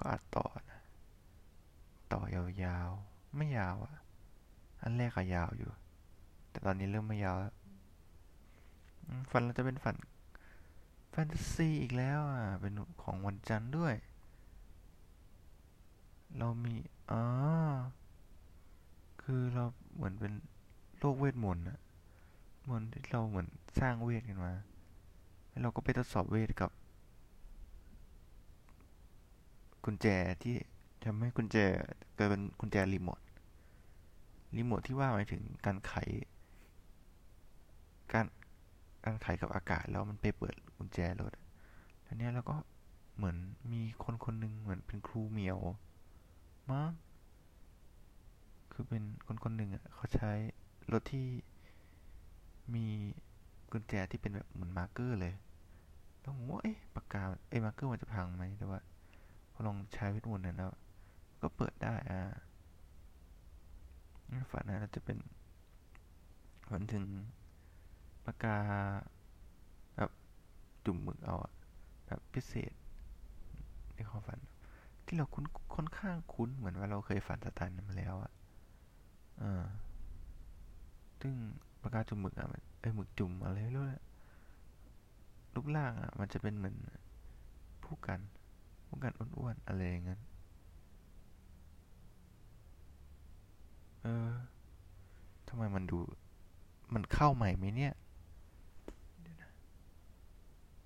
ก็อัดต่อนะต่อยาวๆ ไม่ยาวอะอันแรกอะยาวอยู่ แต่ตอนนี้เริ่มไม่ยาวแล้วฝันเราจะเป็นฝันแฟนตาซีอีกแล้วอะ เป็นของวันจันทร์ด้วย เรามีอ๋อคือเราเหมือนเป็นโลกเวทมนต์อะมนต์ที่เราเหมือนสร้างเวทกันมา แล้วเราก็ไปทดสอบเวทกับ กุญแจที่ทำให้กุญแจเกิดเป็นกุญแจรีโมท รีโมทที่ว่าหมายถึงการไข การการไขกับอากาศแล้วมันไปเปิดกุญแจรถแล้วเนี้ยเราก็เหมือนมีคนคนหนึ่งเหมือนเป็นครูเหมียวมั้งคือเป็นคนคนหนึ่งอะเขาใช้รถที่มีกุญแจที่เป็นแบบเหมือน marker เลย ต้องว่าเอ๊ะปากกาเอ้ marker มันจะพังไหมแต่ว่า ลองใช้เวทมนต์นั้นแล้ว ก็เปิดได้อ่าฝันนะเราจะเป็นฝันถึงปากกาแบบจุ่มหมึกเอาอะแบบพิเศษในความฝัน ที่เราคุ้นค่อนข้างคุ้นเหมือนว่าเราเคยฝันสไตล์นั้นมาแล้วอะอ่าซึ่งปากกาจุ่มหมึกอะมันเอ้ยหมึกจุ่มอะไรไม่รู้แหละรูปร่างอะมันจะเป็นเหมือนผู้กัน กันอ้วนๆอะไรอย่างนั้น เออทำไมมันดู มันเข้าใหม่ไหมเนี่ย